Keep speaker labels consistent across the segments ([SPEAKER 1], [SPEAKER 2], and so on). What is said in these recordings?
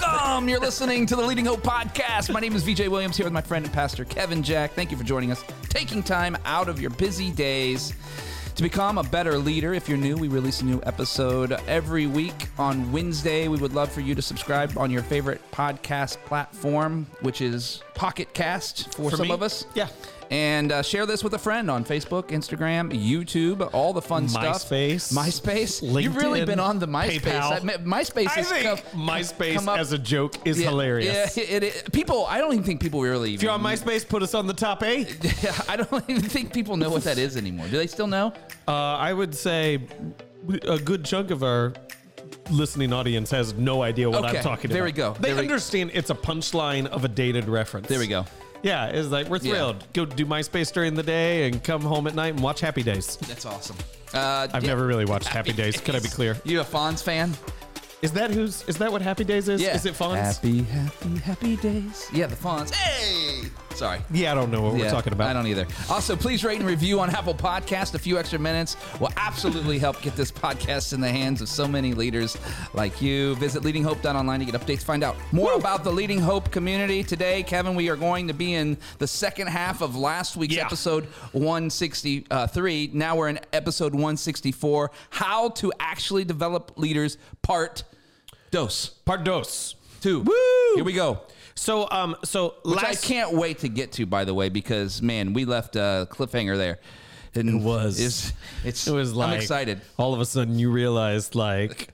[SPEAKER 1] Welcome. You're listening to the Leading Hope Podcast. My name is VJ Williams here with my friend and pastor Kevin Jack. Thank you for joining us, taking time out of your busy days to become a better leader. If you're new, we release a new episode every week on Wednesday. We would love for you to subscribe on your favorite podcast platform, which is Pocket Cast for,
[SPEAKER 2] For
[SPEAKER 1] some
[SPEAKER 2] me?
[SPEAKER 1] of us.
[SPEAKER 2] Yeah.
[SPEAKER 1] And uh, share this with a friend on Facebook, Instagram, YouTube, all the fun stuff.
[SPEAKER 2] MySpace,
[SPEAKER 1] MySpace. You've really been on the MySpace.
[SPEAKER 2] PayPal.
[SPEAKER 1] I MySpace
[SPEAKER 2] I
[SPEAKER 1] is
[SPEAKER 2] think
[SPEAKER 1] come-
[SPEAKER 2] MySpace
[SPEAKER 1] come
[SPEAKER 2] as a joke is
[SPEAKER 1] Yeah,
[SPEAKER 2] hilarious.
[SPEAKER 1] Yeah, it, it, people. I don't even think people really.
[SPEAKER 2] If you're on MySpace, put us on the top eight.
[SPEAKER 1] I don't even think people know what that is anymore. Do they still know?
[SPEAKER 2] Uh, I would say a good chunk of our listening audience has no idea what
[SPEAKER 1] Okay,
[SPEAKER 2] I'm talking
[SPEAKER 1] there
[SPEAKER 2] about.
[SPEAKER 1] There we go.
[SPEAKER 2] They
[SPEAKER 1] There we-
[SPEAKER 2] understand it's a punchline of a dated reference.
[SPEAKER 1] There we go.
[SPEAKER 2] Yeah, it's like we're
[SPEAKER 1] Yeah.
[SPEAKER 2] thrilled. Go do MySpace during the day and come home at night and watch Happy Days.
[SPEAKER 1] That's awesome. Uh,
[SPEAKER 2] I've
[SPEAKER 1] yeah.
[SPEAKER 2] never really watched Happy Days. Could I be clear?
[SPEAKER 1] You a Fonz fan?
[SPEAKER 2] Is that who's? Is that what Happy Days is?
[SPEAKER 1] Yeah.
[SPEAKER 2] Is it Fonz?
[SPEAKER 1] Happy, happy, happy days. Yeah, the Fonz. Hey! Sorry.
[SPEAKER 2] Yeah, I don't know what we're talking about.
[SPEAKER 1] I don't either. Also, please rate and review on Apple Podcast. A few extra minutes will absolutely help get this podcast in the hands of so many leaders like you. Visit leadinghope.online to get updates. Find out more about the Leading Hope community. Today, Kevin, we are going to be in the second half of last week's
[SPEAKER 2] Yeah.
[SPEAKER 1] episode 163. Now we're in episode 164 How to Actually Develop Leaders, part dose.
[SPEAKER 2] Part dos.
[SPEAKER 1] Two.
[SPEAKER 2] Woo!
[SPEAKER 1] Here we go.
[SPEAKER 2] So, um, so
[SPEAKER 1] Which
[SPEAKER 2] last
[SPEAKER 1] I can't wait to get to, by the way, because man, we left a cliffhanger there. And
[SPEAKER 2] It was.
[SPEAKER 1] It's, it's
[SPEAKER 2] It was like
[SPEAKER 1] I'm excited.
[SPEAKER 2] All of a sudden, you realized like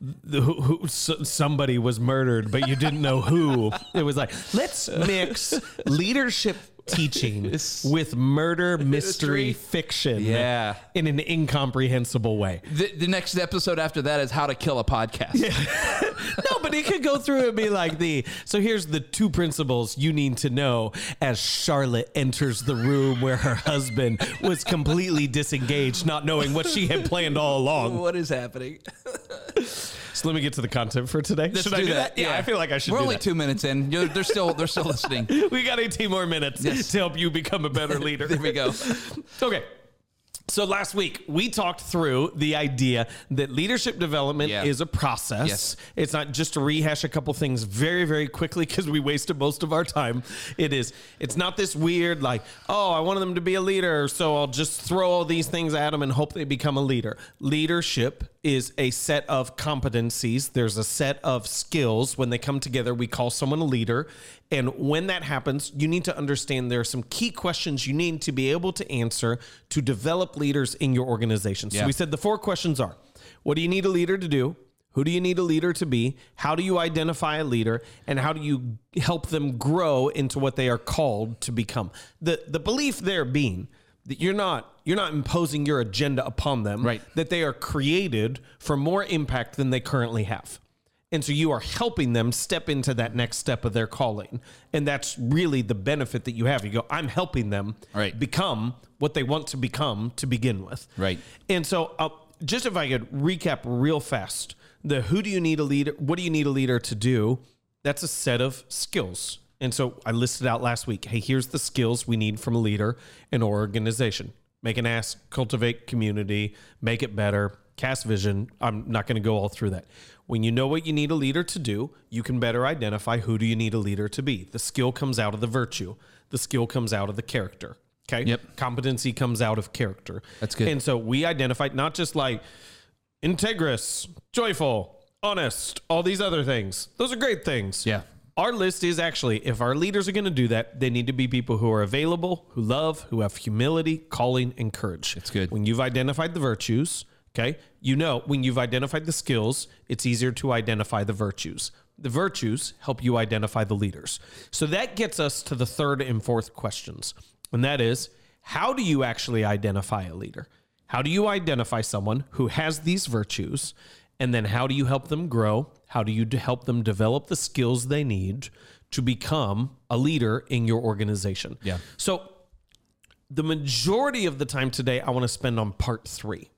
[SPEAKER 2] the, who, who, somebody was murdered, but you didn't know who. It was like let's mix leadership teaching with murder mystery fiction,
[SPEAKER 1] Yeah.
[SPEAKER 2] in an incomprehensible way.
[SPEAKER 1] The, the next episode after that is how to kill a podcast.
[SPEAKER 2] no, but he could go through and be like the. So here's the two principles you need to know as Charlotte enters the room where her husband was completely disengaged, not knowing what she had planned all along.
[SPEAKER 1] What is happening?
[SPEAKER 2] So let me get to the content for today.
[SPEAKER 1] Let's
[SPEAKER 2] should I do that? Yeah, I feel like I should
[SPEAKER 1] We're
[SPEAKER 2] do
[SPEAKER 1] only
[SPEAKER 2] that.
[SPEAKER 1] two minutes in. You're, they're still they're still listening.
[SPEAKER 2] We got 18 more minutes
[SPEAKER 1] Yes.
[SPEAKER 2] to help you become a better leader.
[SPEAKER 1] There we go.
[SPEAKER 2] Okay. So last week we talked through the idea that leadership development
[SPEAKER 1] Yeah.
[SPEAKER 2] is a process.
[SPEAKER 1] Yes.
[SPEAKER 2] It's not just to rehash a couple things very very quickly because we wasted most of our time. It is it's not this weird like, "Oh, I wanted them to be a leader, so I'll just throw all these things at them and hope they become a leader." Leadership is a set of competencies. There's a set of skills. When they come together, we call someone a leader. And when that happens, you need to understand there are some key questions you need to be able to answer to develop leaders in your organization. So
[SPEAKER 1] Yeah.
[SPEAKER 2] we said the four questions are what do you need a leader to do? Who do you need a leader to be? How do you identify a leader? And how do you help them grow into what they are called to become? The the belief there being that you're not you're not imposing your agenda upon them,
[SPEAKER 1] Right.
[SPEAKER 2] that they are created for more impact than they currently have. And so you are helping them step into that next step of their calling. And that's really the benefit that you have. You go, I'm helping them
[SPEAKER 1] Right.
[SPEAKER 2] become what they want to become to begin with.
[SPEAKER 1] Right.
[SPEAKER 2] And so, uh, just if I could recap real fast, the who do you need a leader? What do you need a leader to do? That's a set of skills. And so I listed out last week. Hey, here's the skills we need from a leader in our organization: make an ask, cultivate community, make it better, cast vision. I'm not going to go all through that. When you know what you need a leader to do, you can better identify who do you need a leader to be. The skill comes out of the virtue. The skill comes out of the character. Okay.
[SPEAKER 1] Yep.
[SPEAKER 2] Competency comes out of character.
[SPEAKER 1] That's good.
[SPEAKER 2] And so we identified not just like integrous, joyful, honest, all these other things. Those are great things.
[SPEAKER 1] Yeah.
[SPEAKER 2] Our list is actually if our leaders are going to do that, they need to be people who are available, who love, who have humility, calling, and courage.
[SPEAKER 1] It's good.
[SPEAKER 2] When you've identified the virtues, okay, you know, when you've identified the skills, it's easier to identify the virtues. The virtues help you identify the leaders. So that gets us to the third and fourth questions. And that is how do you actually identify a leader? How do you identify someone who has these virtues? And then how do you help them grow? How do you help them develop the skills they need to become a leader in your organization?
[SPEAKER 1] Yeah.
[SPEAKER 2] So the majority of the time today, I want to spend on part three,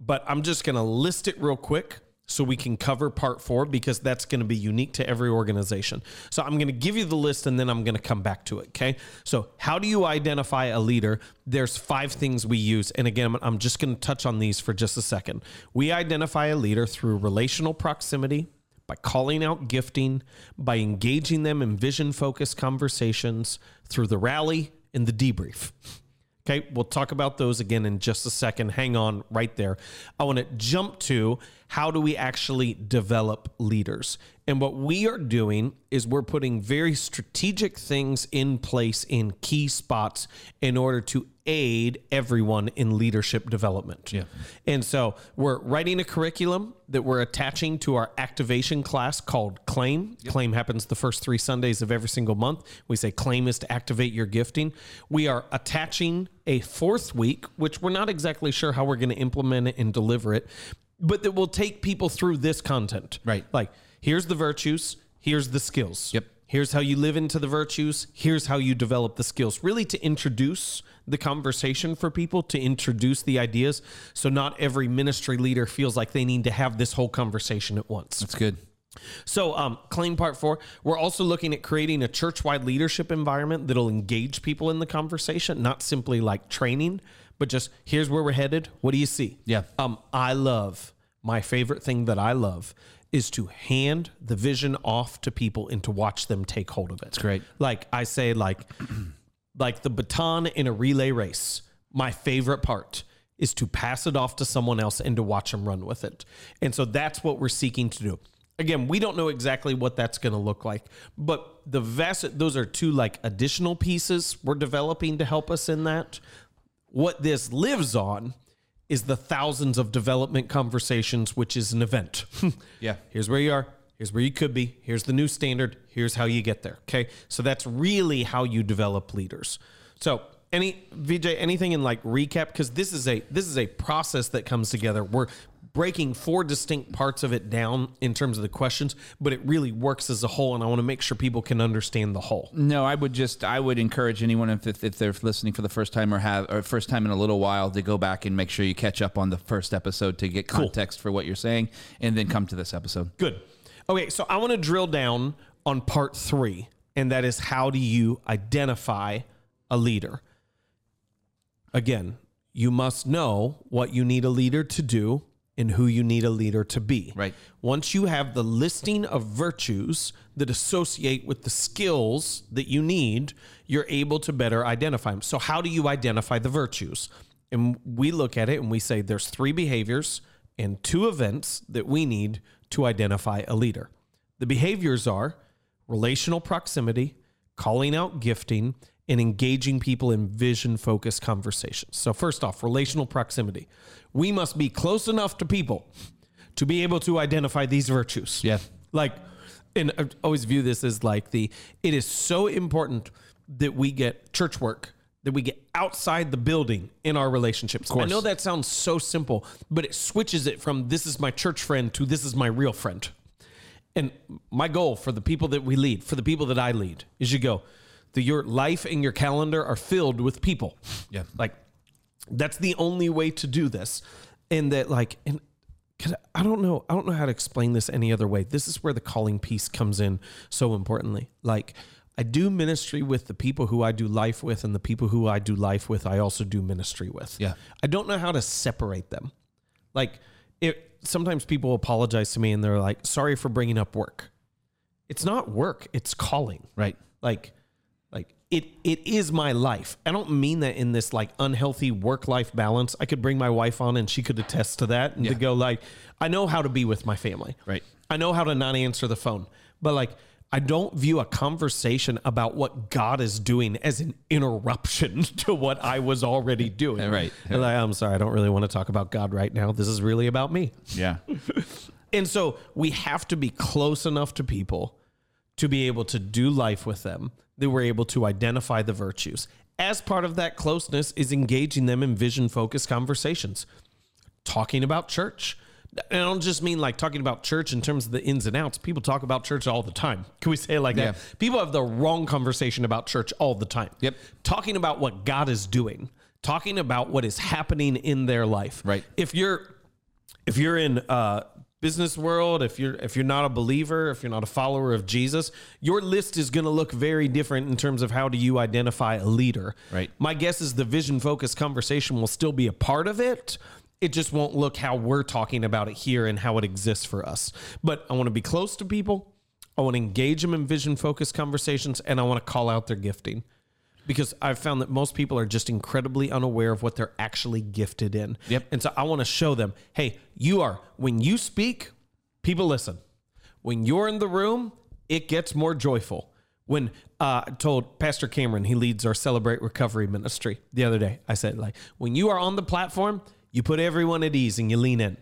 [SPEAKER 2] but I'm just going to list it real quick so we can cover part four because that's going to be unique to every organization. So I'm going to give you the list and then I'm going to come back to it. Okay. So, how do you identify a leader? There's five things we use. And again, I'm just going to touch on these for just a second. We identify a leader through relational proximity, by calling out gifting, by engaging them in vision focused conversations through the rally and the debrief. Okay, we'll talk about those again in just a second. Hang on right there. I want to jump to how do we actually develop leaders? And what we are doing is we're putting very strategic things in place in key spots in order to aid everyone in leadership development.
[SPEAKER 1] Yeah.
[SPEAKER 2] And so we're writing a curriculum that we're attaching to our activation class called Claim. Claim happens the first three Sundays of every single month. We say Claim is to activate your gifting. We are attaching a fourth week, which we're not exactly sure how we're going to implement it and deliver it, but that will take people through this content.
[SPEAKER 1] Right.
[SPEAKER 2] Like, here's the virtues, here's the skills.
[SPEAKER 1] Yep.
[SPEAKER 2] Here's how you live into the virtues. Here's how you develop the skills. Really, to introduce the conversation for people, to introduce the ideas. So, not every ministry leader feels like they need to have this whole conversation at once.
[SPEAKER 1] That's good.
[SPEAKER 2] So, um, claim part four, we're also looking at creating a church wide leadership environment that'll engage people in the conversation, not simply like training, but just here's where we're headed. What do you see?
[SPEAKER 1] Yeah.
[SPEAKER 2] Um, I love my favorite thing that I love is to hand the vision off to people and to watch them take hold of it. That's
[SPEAKER 1] great.
[SPEAKER 2] Like I say, like like the baton in a relay race. My favorite part is to pass it off to someone else and to watch them run with it. And so that's what we're seeking to do. Again, we don't know exactly what that's going to look like, but the vast those are two like additional pieces we're developing to help us in that. What this lives on is the thousands of development conversations, which is an event.
[SPEAKER 1] Yeah.
[SPEAKER 2] Here's where you are. Here's where you could be. Here's the new standard. Here's how you get there. Okay. So that's really how you develop leaders. So any VJ, anything in like recap? Because this is a this is a process that comes together. We're breaking four distinct parts of it down in terms of the questions, but it really works as a whole, and I want to make sure people can understand the whole.
[SPEAKER 1] No, I would just I would encourage anyone if, if, if they're listening for the first time or have or first time in a little while to go back and make sure you catch up on the first episode to get context for what you're saying, and then come to this episode.
[SPEAKER 2] Good. Okay, so I want to drill down on part three, and that is how do you identify a leader? Again, you must know what you need a leader to do and who you need a leader to be.
[SPEAKER 1] Right.
[SPEAKER 2] Once you have the listing of virtues that associate with the skills that you need, you're able to better identify them. So, how do you identify the virtues? And we look at it and we say there's three behaviors and two events that we need to identify a leader. The behaviors are relational proximity, calling out gifting, and engaging people in vision focused conversations. So, first off, relational proximity. We must be close enough to people to be able to identify these virtues.
[SPEAKER 1] Yeah.
[SPEAKER 2] Like, and I always view this as like the, it is so important that we get church work, that we get outside the building in our relationships. I know that sounds so simple, but it switches it from this is my church friend to this is my real friend. And my goal for the people that we lead, for the people that I lead, is you go, that your life and your calendar are filled with people.
[SPEAKER 1] Yeah.
[SPEAKER 2] Like that's the only way to do this. And that like and I don't know I don't know how to explain this any other way. This is where the calling piece comes in so importantly. Like I do ministry with the people who I do life with and the people who I do life with I also do ministry with.
[SPEAKER 1] Yeah.
[SPEAKER 2] I don't know how to separate them. Like it sometimes people apologize to me and they're like sorry for bringing up work. It's not work, it's calling
[SPEAKER 1] Right.
[SPEAKER 2] like like it it is my life i don't mean that in this like unhealthy work life balance i could bring my wife on and she could attest to that and to go like i know how to be with my family
[SPEAKER 1] Right.
[SPEAKER 2] i know how to not answer the phone but like i don't view a conversation about what god is doing as an interruption to what i was already doing
[SPEAKER 1] Right.
[SPEAKER 2] And like, i'm sorry i don't really want to talk about god right now this is really about me
[SPEAKER 1] Yeah.
[SPEAKER 2] and so we have to be close enough to people to be able to do life with them that we're able to identify the virtues. As part of that closeness is engaging them in vision focused conversations, talking about church. And I don't just mean like talking about church in terms of the ins and outs. People talk about church all the time. Can we say it like that? People have the wrong conversation about church all the time.
[SPEAKER 1] Yep.
[SPEAKER 2] Talking about what God is doing, talking about what is happening in their life.
[SPEAKER 1] Right.
[SPEAKER 2] If you're if you're in uh business world if you're if you're not a believer if you're not a follower of jesus your list is going to look very different in terms of how do you identify a leader
[SPEAKER 1] Right.
[SPEAKER 2] my guess is the vision focused conversation will still be a part of it It just won't look how we're talking about it here and how it exists for us. But I want to be close to people. I want to engage them in vision focused conversations and I want to call out their gifting because I've found that most people are just incredibly unaware of what they're actually gifted in.
[SPEAKER 1] Yep.
[SPEAKER 2] And so I want to show them, hey, you are, when you speak, people listen. When you're in the room, it gets more joyful. When uh, I told Pastor Cameron, he leads our Celebrate Recovery ministry the other day, I said, like, when you are on the platform, you put everyone at ease and you lean in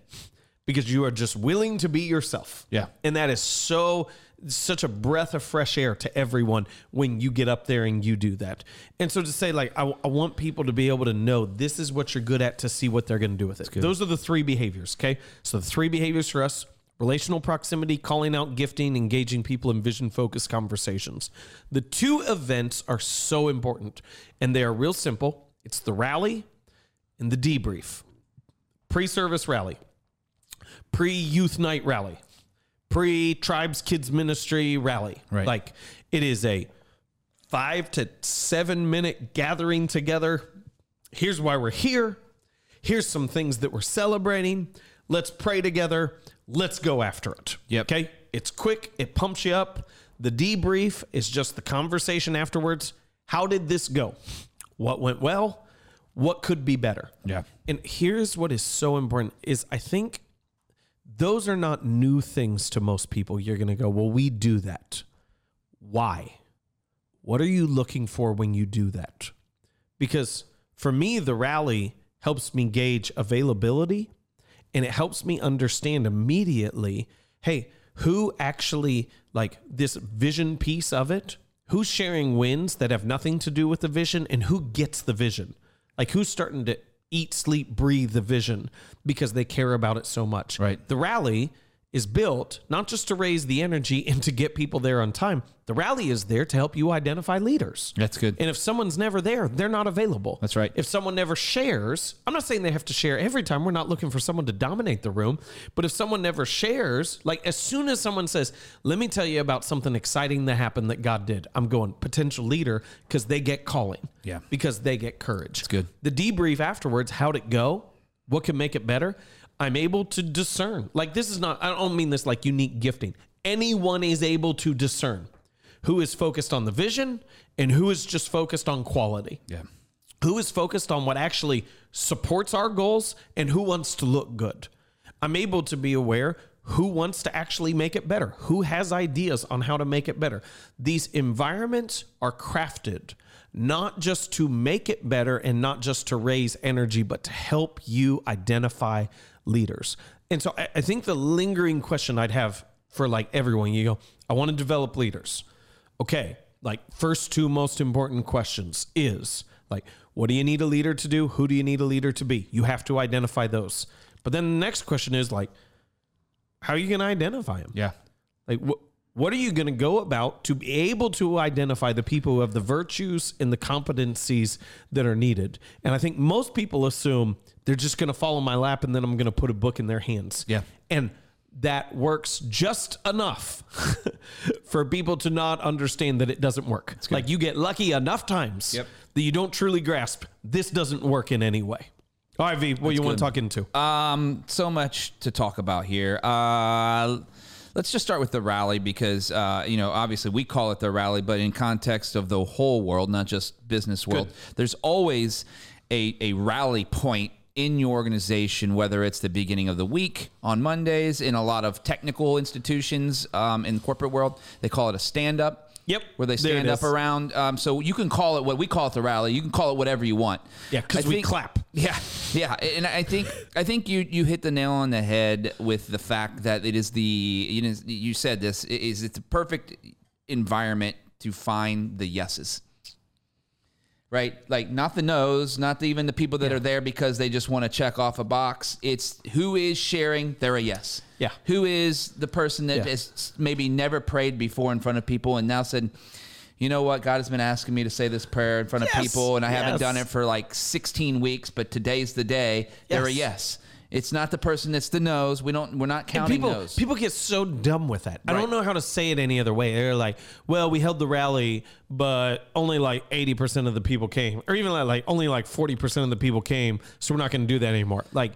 [SPEAKER 2] because you are just willing to be yourself.
[SPEAKER 1] Yeah.
[SPEAKER 2] And that is so such a breath of fresh air to everyone when you get up there and you do that. And so to say, like, I, I want people to be able to know this is what you're good at to see what they're going to do with it. Those are the three behaviors. Okay. So the three behaviors for us relational proximity, calling out gifting, engaging people in vision focused conversations. The two events are so important and they are real simple it's the rally and the debrief, pre service rally, pre youth night rally pre tribes kids ministry rally.
[SPEAKER 1] Right.
[SPEAKER 2] Like it is a five to seven minute gathering together. Here's why we're here. Here's some things that we're celebrating. Let's pray together. Let's go after it.
[SPEAKER 1] Yep.
[SPEAKER 2] Okay. It's quick. It pumps you up. The debrief is just the conversation afterwards. How did this go? What went well? What could be better?
[SPEAKER 1] Yeah.
[SPEAKER 2] And here's what is so important is I think those are not new things to most people. You're going to go, well, we do that. Why? What are you looking for when you do that? Because for me, the rally helps me gauge availability and it helps me understand immediately hey, who actually, like this vision piece of it, who's sharing wins that have nothing to do with the vision and who gets the vision? Like who's starting to eat, sleep, breathe the vision because they care about it so much.
[SPEAKER 1] Right.
[SPEAKER 2] The rally is built not just to raise the energy and to get people there on time. The rally is there to help you identify leaders.
[SPEAKER 1] That's good.
[SPEAKER 2] And if someone's never there, they're not available.
[SPEAKER 1] That's right.
[SPEAKER 2] If someone never shares, I'm not saying they have to share every time. We're not looking for someone to dominate the room. But if someone never shares, like as soon as someone says, let me tell you about something exciting that happened that God did, I'm going potential leader because they get calling.
[SPEAKER 1] Yeah.
[SPEAKER 2] Because they get courage. It's
[SPEAKER 1] good.
[SPEAKER 2] The debrief afterwards, how'd it go? What can make it better? I'm able to discern. Like this is not, I don't mean this like unique gifting. Anyone is able to discern who is focused on the vision and who is just focused on quality
[SPEAKER 1] Yeah.
[SPEAKER 2] who is focused on what actually supports our goals and who wants to look good. I'm able to be aware who wants to actually make it better, who has ideas on how to make it better. These environments are crafted not just to make it better and not just to raise energy, but to help you identify leaders. And so I, I think the lingering question I'd have for like everyone, you go, I want to develop leaders. Okay, like first two most important questions is like what do you need a leader to do? Who do you need a leader to be? You have to identify those. But then the next question is like how are you going to identify them?
[SPEAKER 1] Yeah.
[SPEAKER 2] Like what what are you going to go about to be able to identify the people who have the virtues and the competencies that are needed? And I think most people assume they're just going to fall in my lap and then I'm going to put a book in their hands.
[SPEAKER 1] Yeah.
[SPEAKER 2] And that works just enough for people to not understand that it doesn't work. Like you get lucky enough times
[SPEAKER 1] Yep.
[SPEAKER 2] that you don't truly grasp this doesn't work in any way. All right, V, what you want to talk into?
[SPEAKER 1] Um, so much to talk about here. Uh, let's just start with the rally because uh, you know obviously we call it the rally, but in context of the whole world, not just business world, there's always a a rally point in your organization, whether it's the beginning of the week on Mondays in a lot of technical institutions um, in the corporate world, they call it a stand up.
[SPEAKER 2] Yep.
[SPEAKER 1] Where they stand up
[SPEAKER 2] is.
[SPEAKER 1] around. Um, so you can call it what we call it the rally. You can call it whatever you want.
[SPEAKER 2] Yeah, 'cause
[SPEAKER 1] I
[SPEAKER 2] we
[SPEAKER 1] think-
[SPEAKER 2] clap.
[SPEAKER 1] yeah, yeah, and I think I think you you hit the nail on the head with the fact that it is the you know you said this is it's a perfect environment to find the yeses. Right, like not the no's, not the, even the people that are there because they just want to check off a box. It's who is sharing. They're a yes.
[SPEAKER 2] Yeah.
[SPEAKER 1] Who is the person that
[SPEAKER 2] Yeah.
[SPEAKER 1] has maybe never prayed before in front of people and now said, you know what, God has been asking me to say this prayer in front of people and I haven't done it for like 16 weeks, but today's the day. Yes. They're a
[SPEAKER 2] Yes.
[SPEAKER 1] It's not the person that's the nose. We don't. We're not counting
[SPEAKER 2] people,
[SPEAKER 1] no's.
[SPEAKER 2] people get so dumb with that. I
[SPEAKER 1] Right.
[SPEAKER 2] don't know how to say it any other way. They're like, well, we held the rally, but only like 80% of the people came. Or even like, like only like 40% of the people came, so we're not going to do that anymore. Like,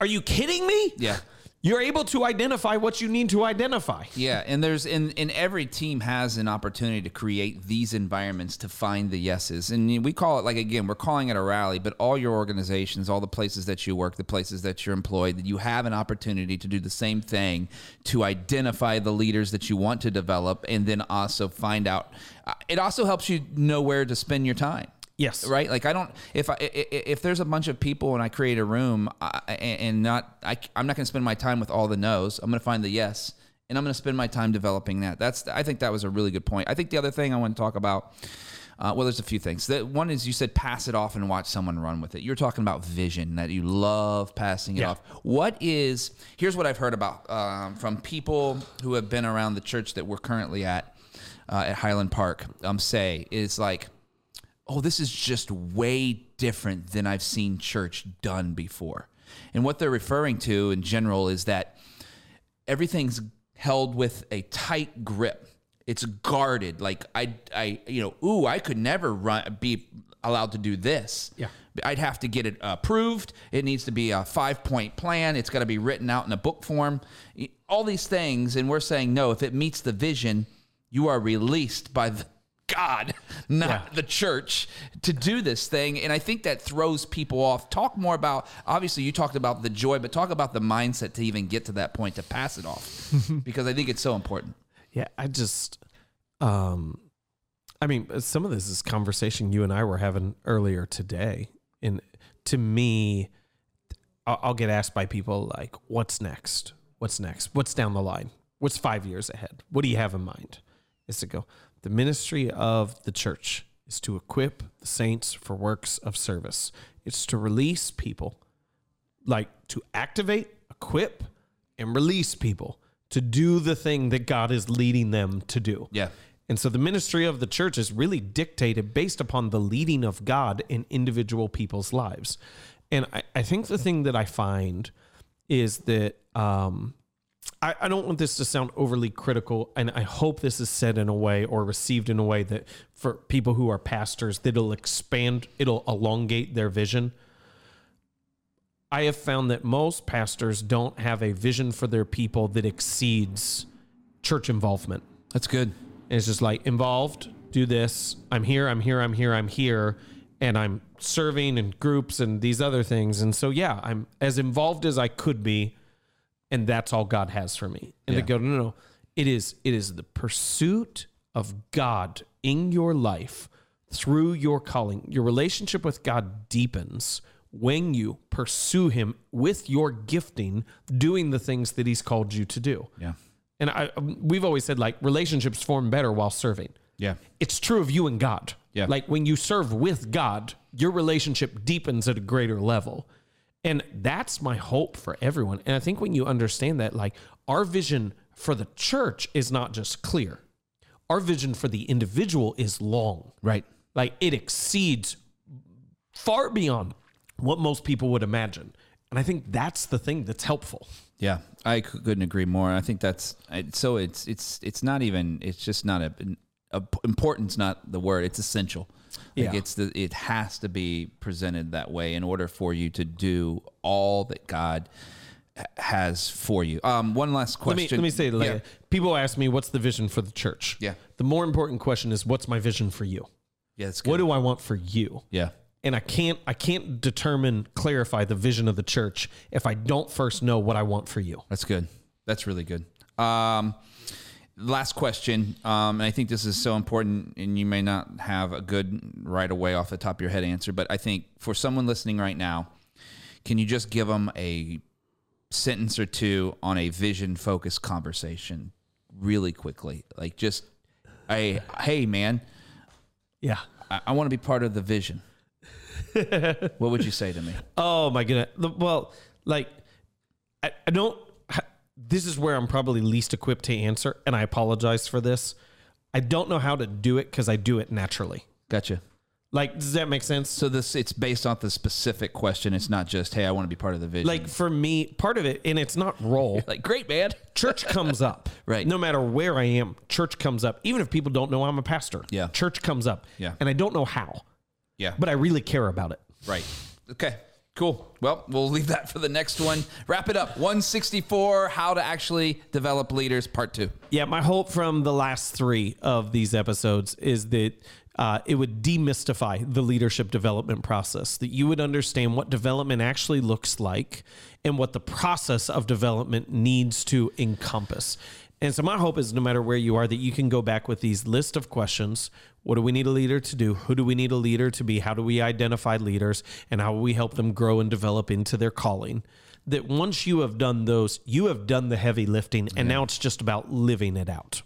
[SPEAKER 2] Are you kidding me?
[SPEAKER 1] Yeah.
[SPEAKER 2] You're able to identify what you need to identify.
[SPEAKER 1] Yeah, and there's in in every team has an opportunity to create these environments to find the yeses, and we call it like again we're calling it a rally, but all your organizations, all the places that you work, the places that you're employed, that you have an opportunity to do the same thing to identify the leaders that you want to develop, and then also find out. uh, It also helps you know where to spend your time
[SPEAKER 2] Yes.
[SPEAKER 1] right like i don't if i if there's a bunch of people and i create a room I, and and not I, i'm not going to spend my time with all the no's i'm going to find the yes and i'm going to spend my time developing that that's i think that was a really good point i think the other thing i want to talk about uh, well, there's a few things. The, one is you said pass it off and watch someone run with it. You're talking about vision that you love passing it
[SPEAKER 2] Yeah.
[SPEAKER 1] off. What is here's what I've heard about um, from people who have been around the church that we're currently at uh, at Highland Park. Um, say is like oh, this is just way different than I've seen church done before. And what they're referring to in general is that everything's held with a tight grip. It's guarded. Like I, I, you know, ooh, I could never run, be allowed to do this.
[SPEAKER 2] Yeah.
[SPEAKER 1] I'd have to get it approved. It needs to be a five point plan. It's got to be written out in a book form. All these things. And we're saying, no, if it meets the vision, you are released by the God, not
[SPEAKER 2] Yeah.
[SPEAKER 1] the church, to do this thing. And I think that throws people off. Talk more about, obviously, you talked about the joy, but talk about the mindset to even get to that point to pass it off because I think it's so important.
[SPEAKER 2] Yeah, I just, um, I mean, some of this is conversation you and I were having earlier today, and to me, I'll, I'll get asked by people like, "What's next? What's next? What's down the line? What's five years ahead? What do you have in mind?" Is to go. The ministry of the church is to equip the saints for works of service. It's to release people like to activate, equip, and release people to do the thing that God is leading them to do.
[SPEAKER 1] Yeah.
[SPEAKER 2] And so the ministry of the church is really dictated based upon the leading of God in individual people's lives. And I, I think the thing that I find is that um, I, I don't want this to sound overly critical, and I hope this is said in a way or received in a way that for people who are pastors, that it'll expand, it'll elongate their vision. I have found that most pastors don't have a vision for their people that exceeds church involvement.
[SPEAKER 1] That's good.
[SPEAKER 2] And it's just like involved, do this. I'm here, I'm here, I'm here, I'm here. And I'm serving in groups and these other things. And so, yeah, I'm as involved as I could be. And that's all God has for me. And
[SPEAKER 1] Yeah.
[SPEAKER 2] to go, no, no, no. It is, it is the pursuit of God in your life through your calling. Your relationship with God deepens when you pursue Him with your gifting, doing the things that He's called you to do.
[SPEAKER 1] Yeah.
[SPEAKER 2] And I, um, we've always said like relationships form better while serving.
[SPEAKER 1] Yeah.
[SPEAKER 2] It's true of you and God.
[SPEAKER 1] Yeah.
[SPEAKER 2] Like when you serve with God, your relationship deepens at a greater level. And that's my hope for everyone. And I think when you understand that, like our vision for the church is not just clear, our vision for the individual is long.
[SPEAKER 1] Right.
[SPEAKER 2] Like it exceeds far beyond what most people would imagine. And I think that's the thing that's helpful.
[SPEAKER 1] Yeah, I couldn't agree more. I think that's so. It's it's it's not even. It's just not a, a importance. Not the word. It's essential. Like
[SPEAKER 2] Yeah.
[SPEAKER 1] it's the. It has to be presented that way in order for you to do all that God has for you. Um, one last
[SPEAKER 2] Let me,
[SPEAKER 1] question.
[SPEAKER 2] let me say like
[SPEAKER 1] Yeah.
[SPEAKER 2] people ask me what's the vision for the church
[SPEAKER 1] Yeah.
[SPEAKER 2] the more important question is what's my vision for you
[SPEAKER 1] Yeah, that's good.
[SPEAKER 2] what do i want for you
[SPEAKER 1] yeah.
[SPEAKER 2] and i can't i can't determine clarify the vision of the church if i don't first know what i want for you
[SPEAKER 1] That's good. That's really good. Um, last question, um, and I think this is so important, and you may not have a good right away off the top of your head answer, but I think for someone listening right now, can you just give them a sentence or two on a vision focused conversation really quickly? Like just, I, hey man,
[SPEAKER 2] yeah
[SPEAKER 1] I, I want to be part of the vision. what would you say to me?
[SPEAKER 2] oh my goodness well like I, I don't this is where i'm probably least equipped to answer and i apologize for this i don't know how to do it because i do it naturally
[SPEAKER 1] Gotcha.
[SPEAKER 2] like does that make sense
[SPEAKER 1] So this it's based off the specific question. It's not just, hey, I want to be part of the vision.
[SPEAKER 2] like for me part of it and it's not role
[SPEAKER 1] like great man.
[SPEAKER 2] church comes up.
[SPEAKER 1] Right.
[SPEAKER 2] No matter where I am, church comes up. Even if people don't know I'm a pastor.
[SPEAKER 1] Yeah.
[SPEAKER 2] Church comes up.
[SPEAKER 1] Yeah.
[SPEAKER 2] And I don't know how,
[SPEAKER 1] Yeah.
[SPEAKER 2] but I really care about it.
[SPEAKER 1] Right. Okay. Cool. Well, we'll leave that for the next one. Wrap it up. 164 How to Actually Develop Leaders, Part 2.
[SPEAKER 2] Yeah, my hope from the last three of these episodes is that uh, it would demystify the leadership development process, that you would understand what development actually looks like and what the process of development needs to encompass. And so, my hope is no matter where you are, that you can go back with these list of questions. What do we need a leader to do? Who do we need a leader to be? How do we identify leaders? And how will we help them grow and develop into their calling? That once you have done those, you have done the heavy lifting, and now it's just about living it out.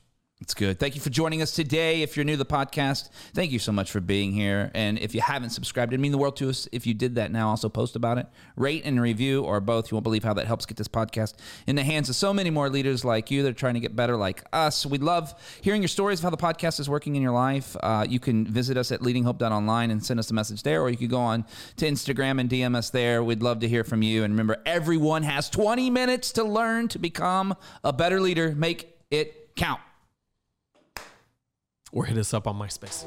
[SPEAKER 1] It's good. Thank you for joining us today. If you're new to the podcast, thank you so much for being here. And if you haven't subscribed, it'd mean the world to us if you did that now. Also, post about it, rate and review, or both. You won't believe how that helps get this podcast in the hands of so many more leaders like you that are trying to get better like us. We'd love hearing your stories of how the podcast is working in your life. Uh, you can visit us at leadinghope.online and send us a message there, or you could go on to Instagram and DM us there. We'd love to hear from you. And remember, everyone has 20 minutes to learn to become a better leader. Make it count
[SPEAKER 2] or hit us up on MySpace.